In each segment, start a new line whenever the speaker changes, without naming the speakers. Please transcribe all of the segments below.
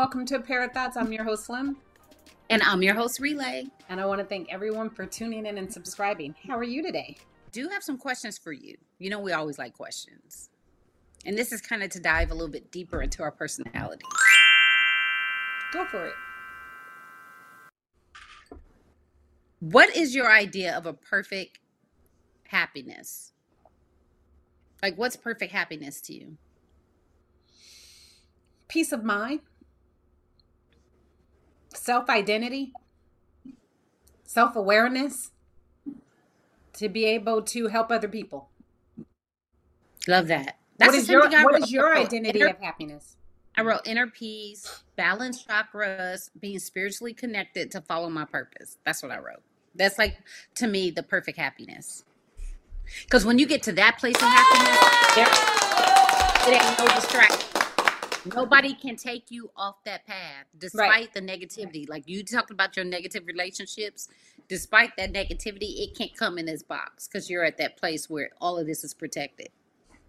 Welcome to A Pair of Thoughts. I'm your host, Slim.
And I'm your host, Relay.
And I want to thank everyone for tuning in and subscribing. How are you today?
Do have some questions for you. You know, we always like questions. And this is kind of to dive a little bit deeper into our personality.
Go for it.
What is your idea of a perfect happiness? Like, what's perfect happiness to you?
Peace of mind, self identity, self awareness, to be able to help other people.
Love that.
That's what is your, what is your identity inner, of happiness?
I wrote inner peace, balance chakras, being spiritually connected to follow my purpose. That's what I wrote. That's like to me the perfect happiness. Because when you get to that place of happiness, there, it ain't no distraction. Nobody can take you off that path despite right. the negativity. Like you talked about your negative relationships, despite that negativity, it can't come in this box because you're at that place where all of this is protected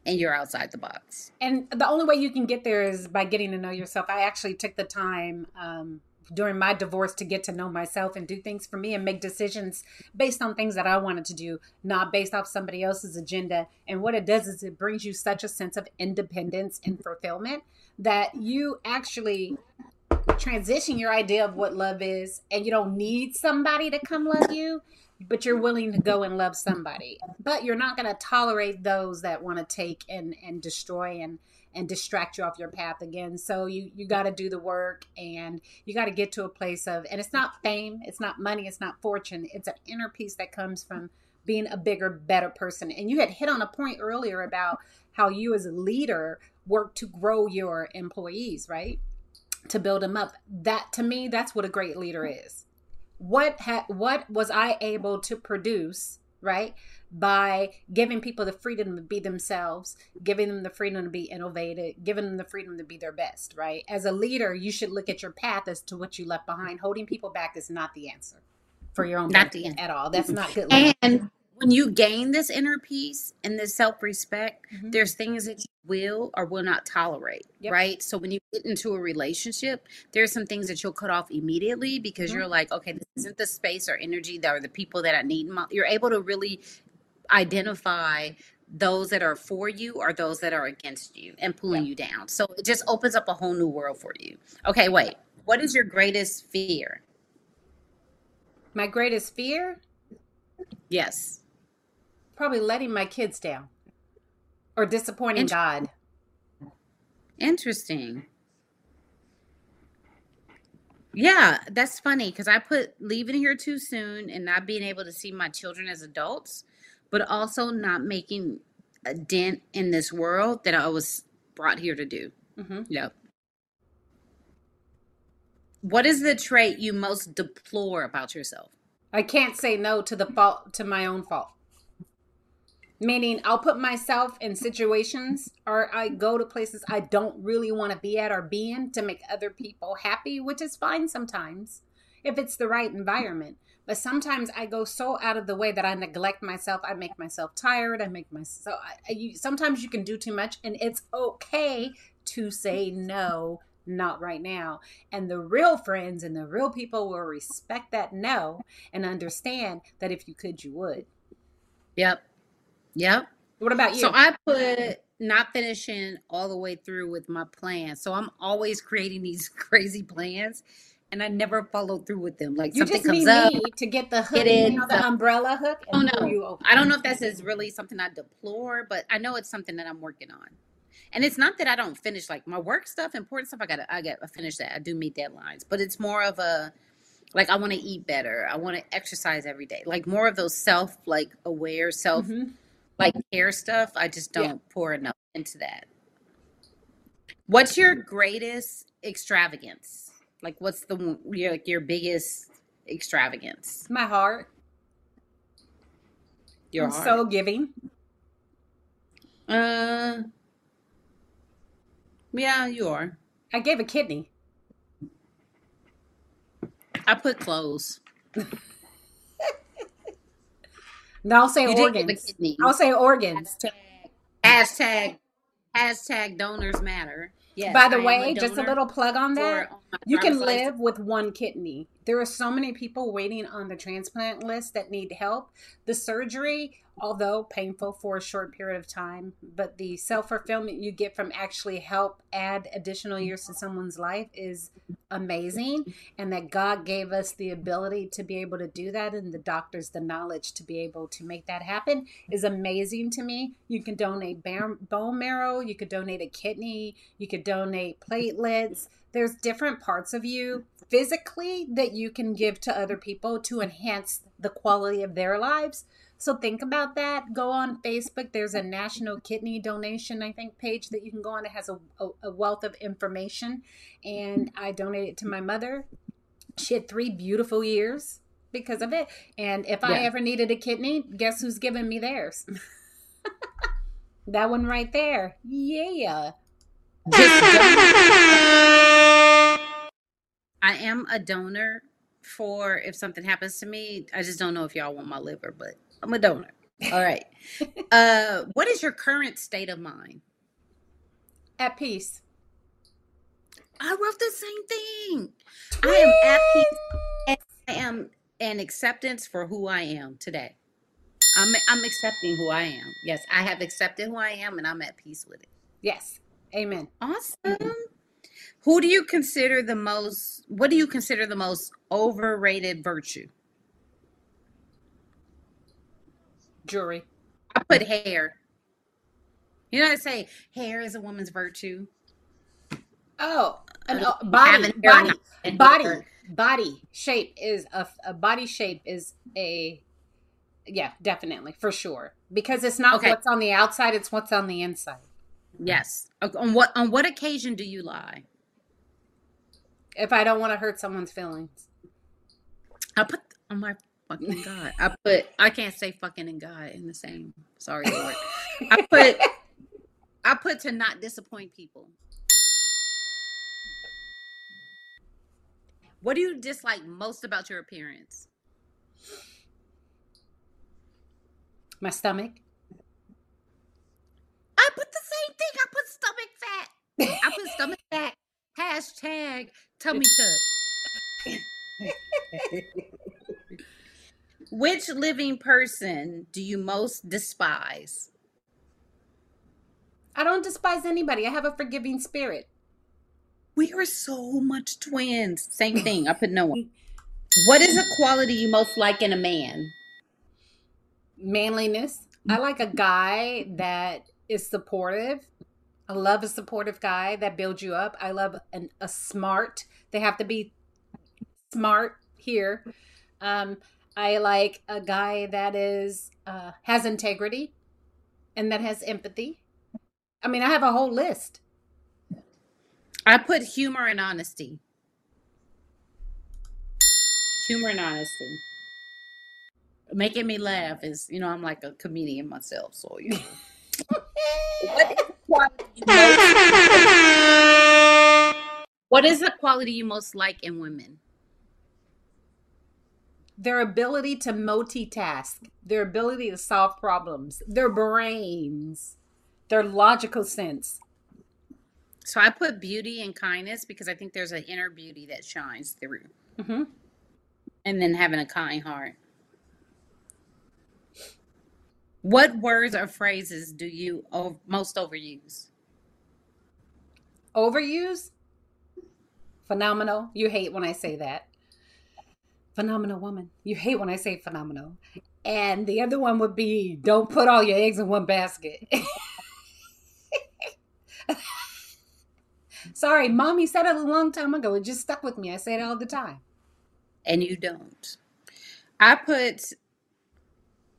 and you're outside the box.
And the only way you can get there is by getting to know yourself. I actually took the time um, during my divorce to get to know myself and do things for me and make decisions based on things that I wanted to do, not based off somebody else's agenda. And what it does is it brings you such a sense of independence and fulfillment that you actually transition your idea of what love is and you don't need somebody to come love you but you're willing to go and love somebody but you're not going to tolerate those that want to take and and destroy and and distract you off your path again. So you you got to do the work and you got to get to a place of and it's not fame, it's not money, it's not fortune. It's an inner peace that comes from being a bigger, better person. And you had hit on a point earlier about how you as a leader work to grow your employees, right? To build them up. That to me that's what a great leader is. What ha- what was I able to produce, right? by giving people the freedom to be themselves, giving them the freedom to be innovative, giving them the freedom to be their best, right? As a leader, you should look at your path as to what you left behind. Holding people back is not the answer for your own not the at all. That's not good.
And when you gain this inner peace and this self-respect, mm-hmm. there's things that you will or will not tolerate, yep. right? So when you get into a relationship, there's some things that you'll cut off immediately because mm-hmm. you're like, okay, this isn't the space or energy that are the people that I need. You're able to really identify those that are for you or those that are against you and pulling you down. So it just opens up a whole new world for you. Okay, wait. What is your greatest fear?
My greatest fear?
Yes.
Probably letting my kids down or disappointing Inter- God.
Interesting. Yeah, that's funny because I put leaving here too soon and not being able to see my children as adults but also not making a dent in this world that I was brought here to do. Mm-hmm. Yep. What is the trait you most deplore about yourself?
I can't say no to the fault to my own fault. Meaning, I'll put myself in situations or I go to places I don't really want to be at or be in to make other people happy, which is fine sometimes if it's the right environment. But sometimes I go so out of the way that I neglect myself. I make myself tired. I make myself. I, I, sometimes you can do too much, and it's okay to say no, not right now. And the real friends and the real people will respect that no and understand that if you could, you would.
Yep. Yep.
What about you?
So I put not finishing all the way through with my plan. So I'm always creating these crazy plans and I never follow through with them. Like
you
something
comes
up,
to get the hook, you know, the umbrella hook.
Oh no, I don't know if that's is really something I deplore, but I know it's something that I'm working on. And it's not that I don't finish like my work stuff, important stuff. I got to, I got to finish that. I do meet deadlines, but it's more of a like I want to eat better. I want to exercise every day. Like more of those self like aware self mm-hmm. Like care stuff. I just don't yeah. pour enough into that. What's your greatest extravagance? Like, what's the your like your biggest extravagance?
My heart.
Your
I'm
heart.
so giving.
Uh, yeah, you are.
I gave a kidney.
I put clothes.
I'll say you organs. I'll say organs.
Hashtag, hashtag, hashtag donors matter. Yes,
By the
I
way, just a little plug on that.
for- on
You can
license.
live with one kidney. There are so many people waiting on the transplant list that need help. The surgery, although painful for a short period of time, but the self fulfillment you get from actually help add additional years to someone's life is amazing. And that God gave us the ability to be able to do that and the doctors the knowledge to be able to make that happen is amazing to me. You can donate bone marrow, you could donate a kidney, you could donate platelets. There's different parts of you physically that you can give to other people to enhance the quality of their lives. So think about that. Go on Facebook. There's a National Kidney Donation, I think, page that you can go on. It has a, a, a wealth of information. And I donated to my mother. She had three beautiful years because of it. And if I ever needed a kidney, guess who's giving me theirs? that one right there. Yeah.
I am a donor for if something happens to me. I just don't know if y'all want my liver, but I'm a donor. All right. uh, what is your current state of mind?
At peace.
I wrote the same thing. I am at peace. And I am an acceptance for who I am today. I'm I'm accepting who I am. Yes, I have accepted who I am, and I'm at peace with it.
Yes. Amen.
Awesome. Who do you consider the most? What do you consider the most overrated virtue?
Jewelry.
I put hair. You know, I say hair is a woman's virtue.
Oh, an,
Uh,
uh, body, body, body, body shape is a, a body shape is a yeah, definitely for sure because it's not
Okay.
what's on the outside; it's what's on the inside.
Yes. On what on what occasion do you lie?
If I don't want to hurt someone's feelings,
I put on my fucking god. I put I can't say fucking and God in the same. Sorry, Lord. I put I put to not disappoint people. What do you dislike most about your appearance?
my stomach.
I put the same thing. I put stomach fat. I put stomach fat. Hashtag tummy tuck. Which living person do you most despise?
I don't despise anybody. I have a forgiving spirit.
We are so much twins. Same thing. I put no one. What is a quality you most like in a man?
Manliness. I like a guy that is supportive. I love a supportive guy that builds you up. I love an, a smart. They have to be smart here. Um, I like a guy that is uh, has integrity and that has empathy. I mean, I have a whole list.
I put humor and honesty. Humor and honesty. Making me laugh is, you know, I'm like a comedian myself, so you know. what is the quality you most What is the quality you most like in women?
Their ability to multitask, their ability to solve problems, their brains, their logical sense.
So I put beauty and kindness because I think there's an inner beauty that shines through.
hmm
And then having a kind heart. What words or phrases do you most overuse?
Overuse? Phenomenal. You hate when I say that. Phenomenal woman. You hate when I say phenomenal. And the other one would be don't put all your eggs in one basket. Sorry, mommy said it a long time ago. It just stuck with me. I say it all the time.
and you don't. I put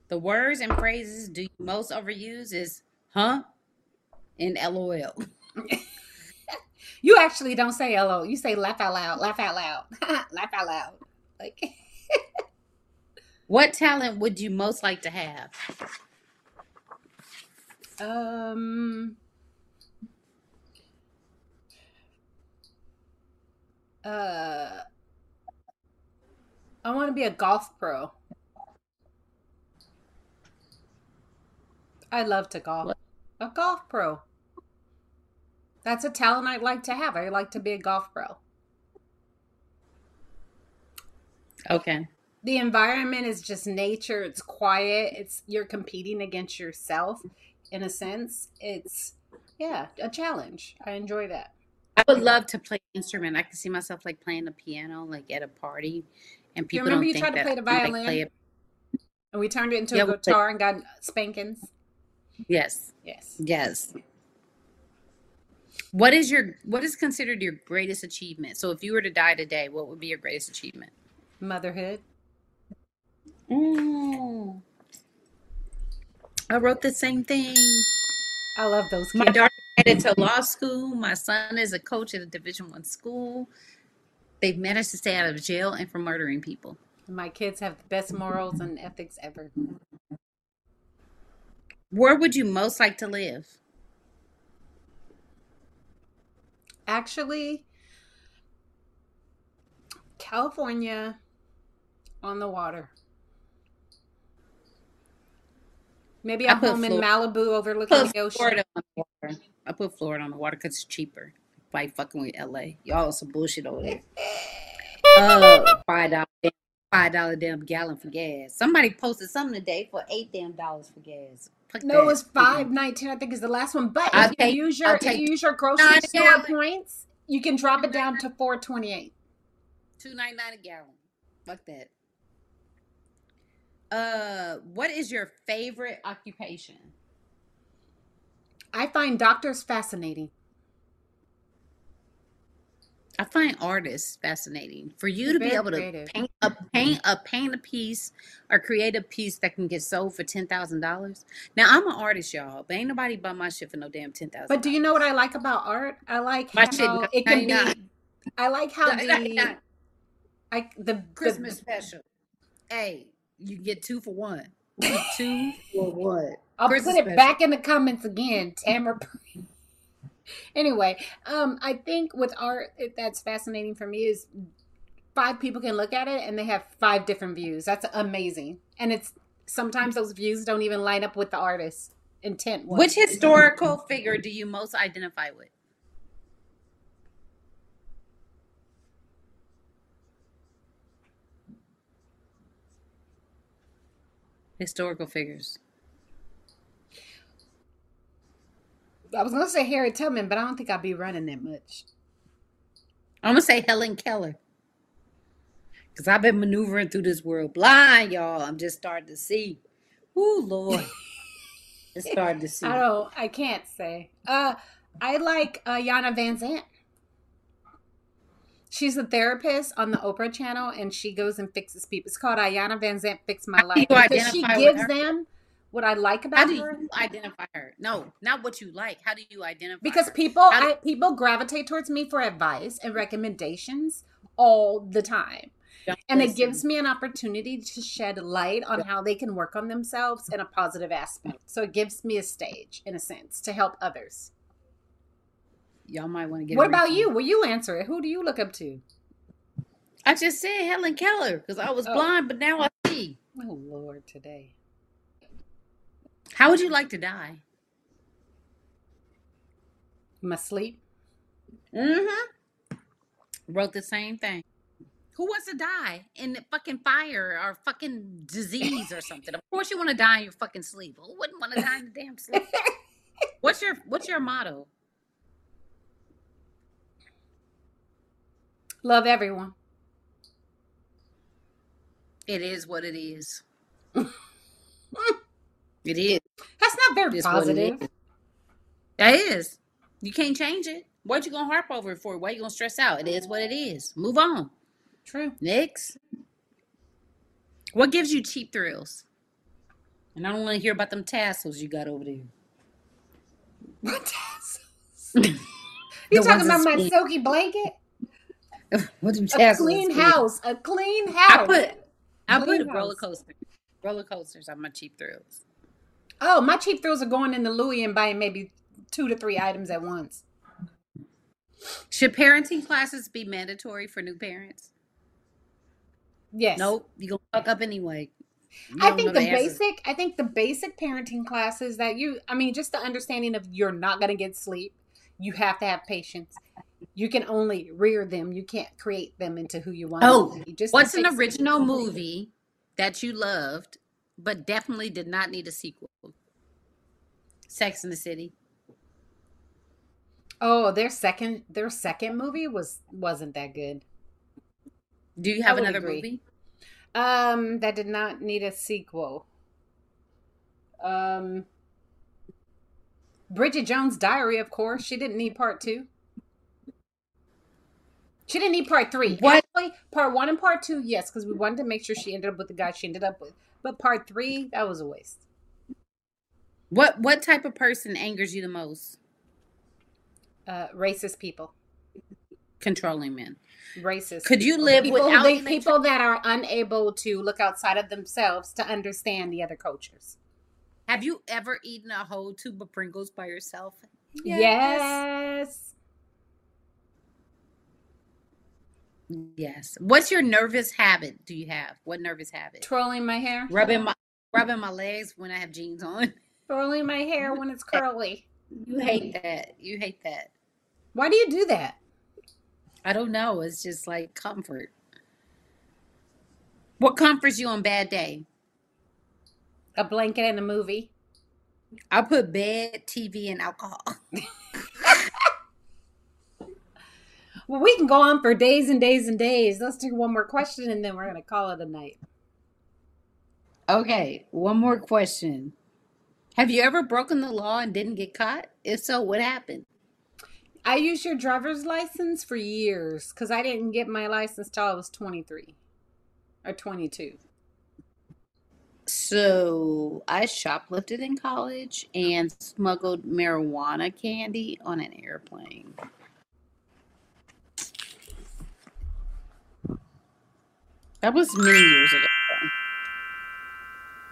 the words and phrases do you most overuse is huh and lol.
You actually don't say lol. You say laugh out loud. Laugh out loud. laugh out loud. Like
What talent would you most like to have?
Um. Uh. I want to be a golf pro. I love to golf.
What?
A golf pro. That's a talent I'd like to have. I'd like to be a golf pro.
Okay.
The environment is just nature. It's quiet. It's you're competing against yourself in a sense. It's yeah, a challenge. I enjoy that.
I would love to play an instrument. I can see myself like playing the piano, like at a party, and
You
people
remember
don't
you tried to play the
like,
violin
play
and we turned it into
Yeah,
a guitar and got spankings?
Yes,
Yes.
yes. What is your what is considered your greatest achievement? So if you were to die today, what would be your greatest achievement?
Motherhood.
Mm. I wrote the same thing.
I love those
My
kids.
daughter headed to law school. My son is a coach at a Division One school. They've managed to stay out of jail and from murdering people.
My kids have the best morals and ethics ever.
Where would you most like to live?
Actually, California on the water. Maybe
I
a
put
home in Malibu overlooking the ocean.
Florida on the water. I put Florida on the water because it's cheaper. By fucking with LA, y'all are some bullshit over there. Uh, five dollar, five dollar damn gallon for gas. Somebody posted something today for eight damn dollars for gas. Fuck
No, it was five nineteen. I think is the last one. But
I'll
if you
take-
use your if you use your grocery store
gallon.
points, you can drop it down to four twenty eight.
Two ninety nine a gallon. Fuck that. Uh, what is your favorite occupation?
I find doctors fascinating.
I find artists fascinating. For you
They're
to be able to paint a paint a paint a piece or create a piece that can get sold for ten thousand dollars. Now I'm an artist, y'all, but ain't nobody buy my shit for no damn ten thousand.
But do you know what I like about art? I like
My
how
shit
it can be.
99.
I like how the I the
Christmas
the,
special? Hey, you can get two for one. Two for one.
I'll
Christmas
put it
special.
back in the comments again, Tamara. anyway, um, I think with art it, that's fascinating for me is five people can look at it and they have five different views. That's amazing, and it's sometimes those views don't even line up with the artist's intent.
Which historical figure do you most identify with? Historical figures.
I was gonna say Harry Tubman, but I don't think I'd be running that much.
I'm gonna say Helen Keller. Cause I've been maneuvering through this world blind, y'all. I'm just starting to see. Ooh, Lord. it's starting to see.
I don't. I can't say. Uh, I like uh, Iyanla Vanzant. She's a therapist on the Oprah channel, and she goes and fixes people. It's called Iyanla Vanzant Fix My Life
you
because she gives
her?
them what I like
How
about
do
her.
you identify her? No, not what you like. How do you identify
Because
her?
people,
do-
I, people gravitate towards me for advice and recommendations all the time.
Don't
And it gives me an opportunity to shed light on how they can work on themselves in a positive aspect. So it gives me a stage, in a sense, to help others.
Y'all might want to get.
What about
refund.
you? Will you answer it? Who do you look up to?
I just said Helen Keller because I was
Oh.
blind, but now I see.
Oh Lord, today.
How would you like to die?
My sleep.
Mm-hmm. Wrote the same thing. Who wants to die in the fucking fire or fucking disease or something? Of course you want to die in your fucking sleep. Who wouldn't want to die in the damn sleep? What's your What's your motto?
Love everyone.
It is what it is. it is.
That's not very
It's
positive.
is. That is. You can't change it. What you gonna harp over it for? Why you gonna stress out? It is what it is. Move on.
True.
Next. What gives you cheap thrills? And I don't want to hear about them tassels you got over there.
What tassels?
The
You talking about my silky blanket?
what them
A clean house. A clean house.
I put I put
Clean
roller
house.
coaster. Roller coasters are my cheap thrills.
Oh, my cheap thrills are going in the Louis and buying maybe two to three items at once.
Should parenting classes be mandatory for new parents?
Yes.
Nope. You gonna fuck up anyway.
I think the
answer.
basic I think the basic parenting classes that you I mean just the understanding of you're not going to get sleep. You have to have patience. You can only rear them. You can't create them into who you want.
Oh,
to. Just
What's an original movie that you loved but definitely did not need a sequel? Sex in the City.
Oh, their second their second movie was wasn't that good.
Do you have another
agree.
movie?
Um, that did not need a sequel. Um, Bridget Jones' Diary, of course, she didn't need part two. She didn't need part three.
What?
Actually, part one and part two, yes, because we wanted to make sure she ended up with the guy she ended up with. But part three, that was a waste.
What what type of person angers you the most?
Uh, racist people.
Controlling men.
Racist.
Could you live
people,
without
they- people that are unable to look outside of themselves to understand the other cultures?
Have you ever eaten a whole tube of Pringles by yourself?
yes.
Yes. What's your nervous habit? Do you have? What nervous habit?
Twirling my hair.
Rubbing my rubbing my legs when I have jeans on.
Twirling my hair when it's curly.
You hate that. You hate that.
Why do you do that?
I don't know. It's just like comfort. What comforts you on bad day?
A blanket and a movie.
I put bed, TV, and alcohol.
Well, we can go on for days and days and days. Let's do one more question and then we're going to call it a night.
Okay, one more question. Have you ever broken the law and didn't get caught? If so, what happened?
I used your driver's license for years because I didn't get my license till I was 23 or 22.
So I shoplifted in college and smuggled marijuana candy on an airplane. That was many years ago.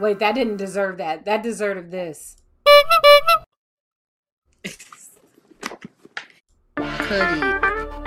Wait, that didn't deserve that. That deserved this.
Could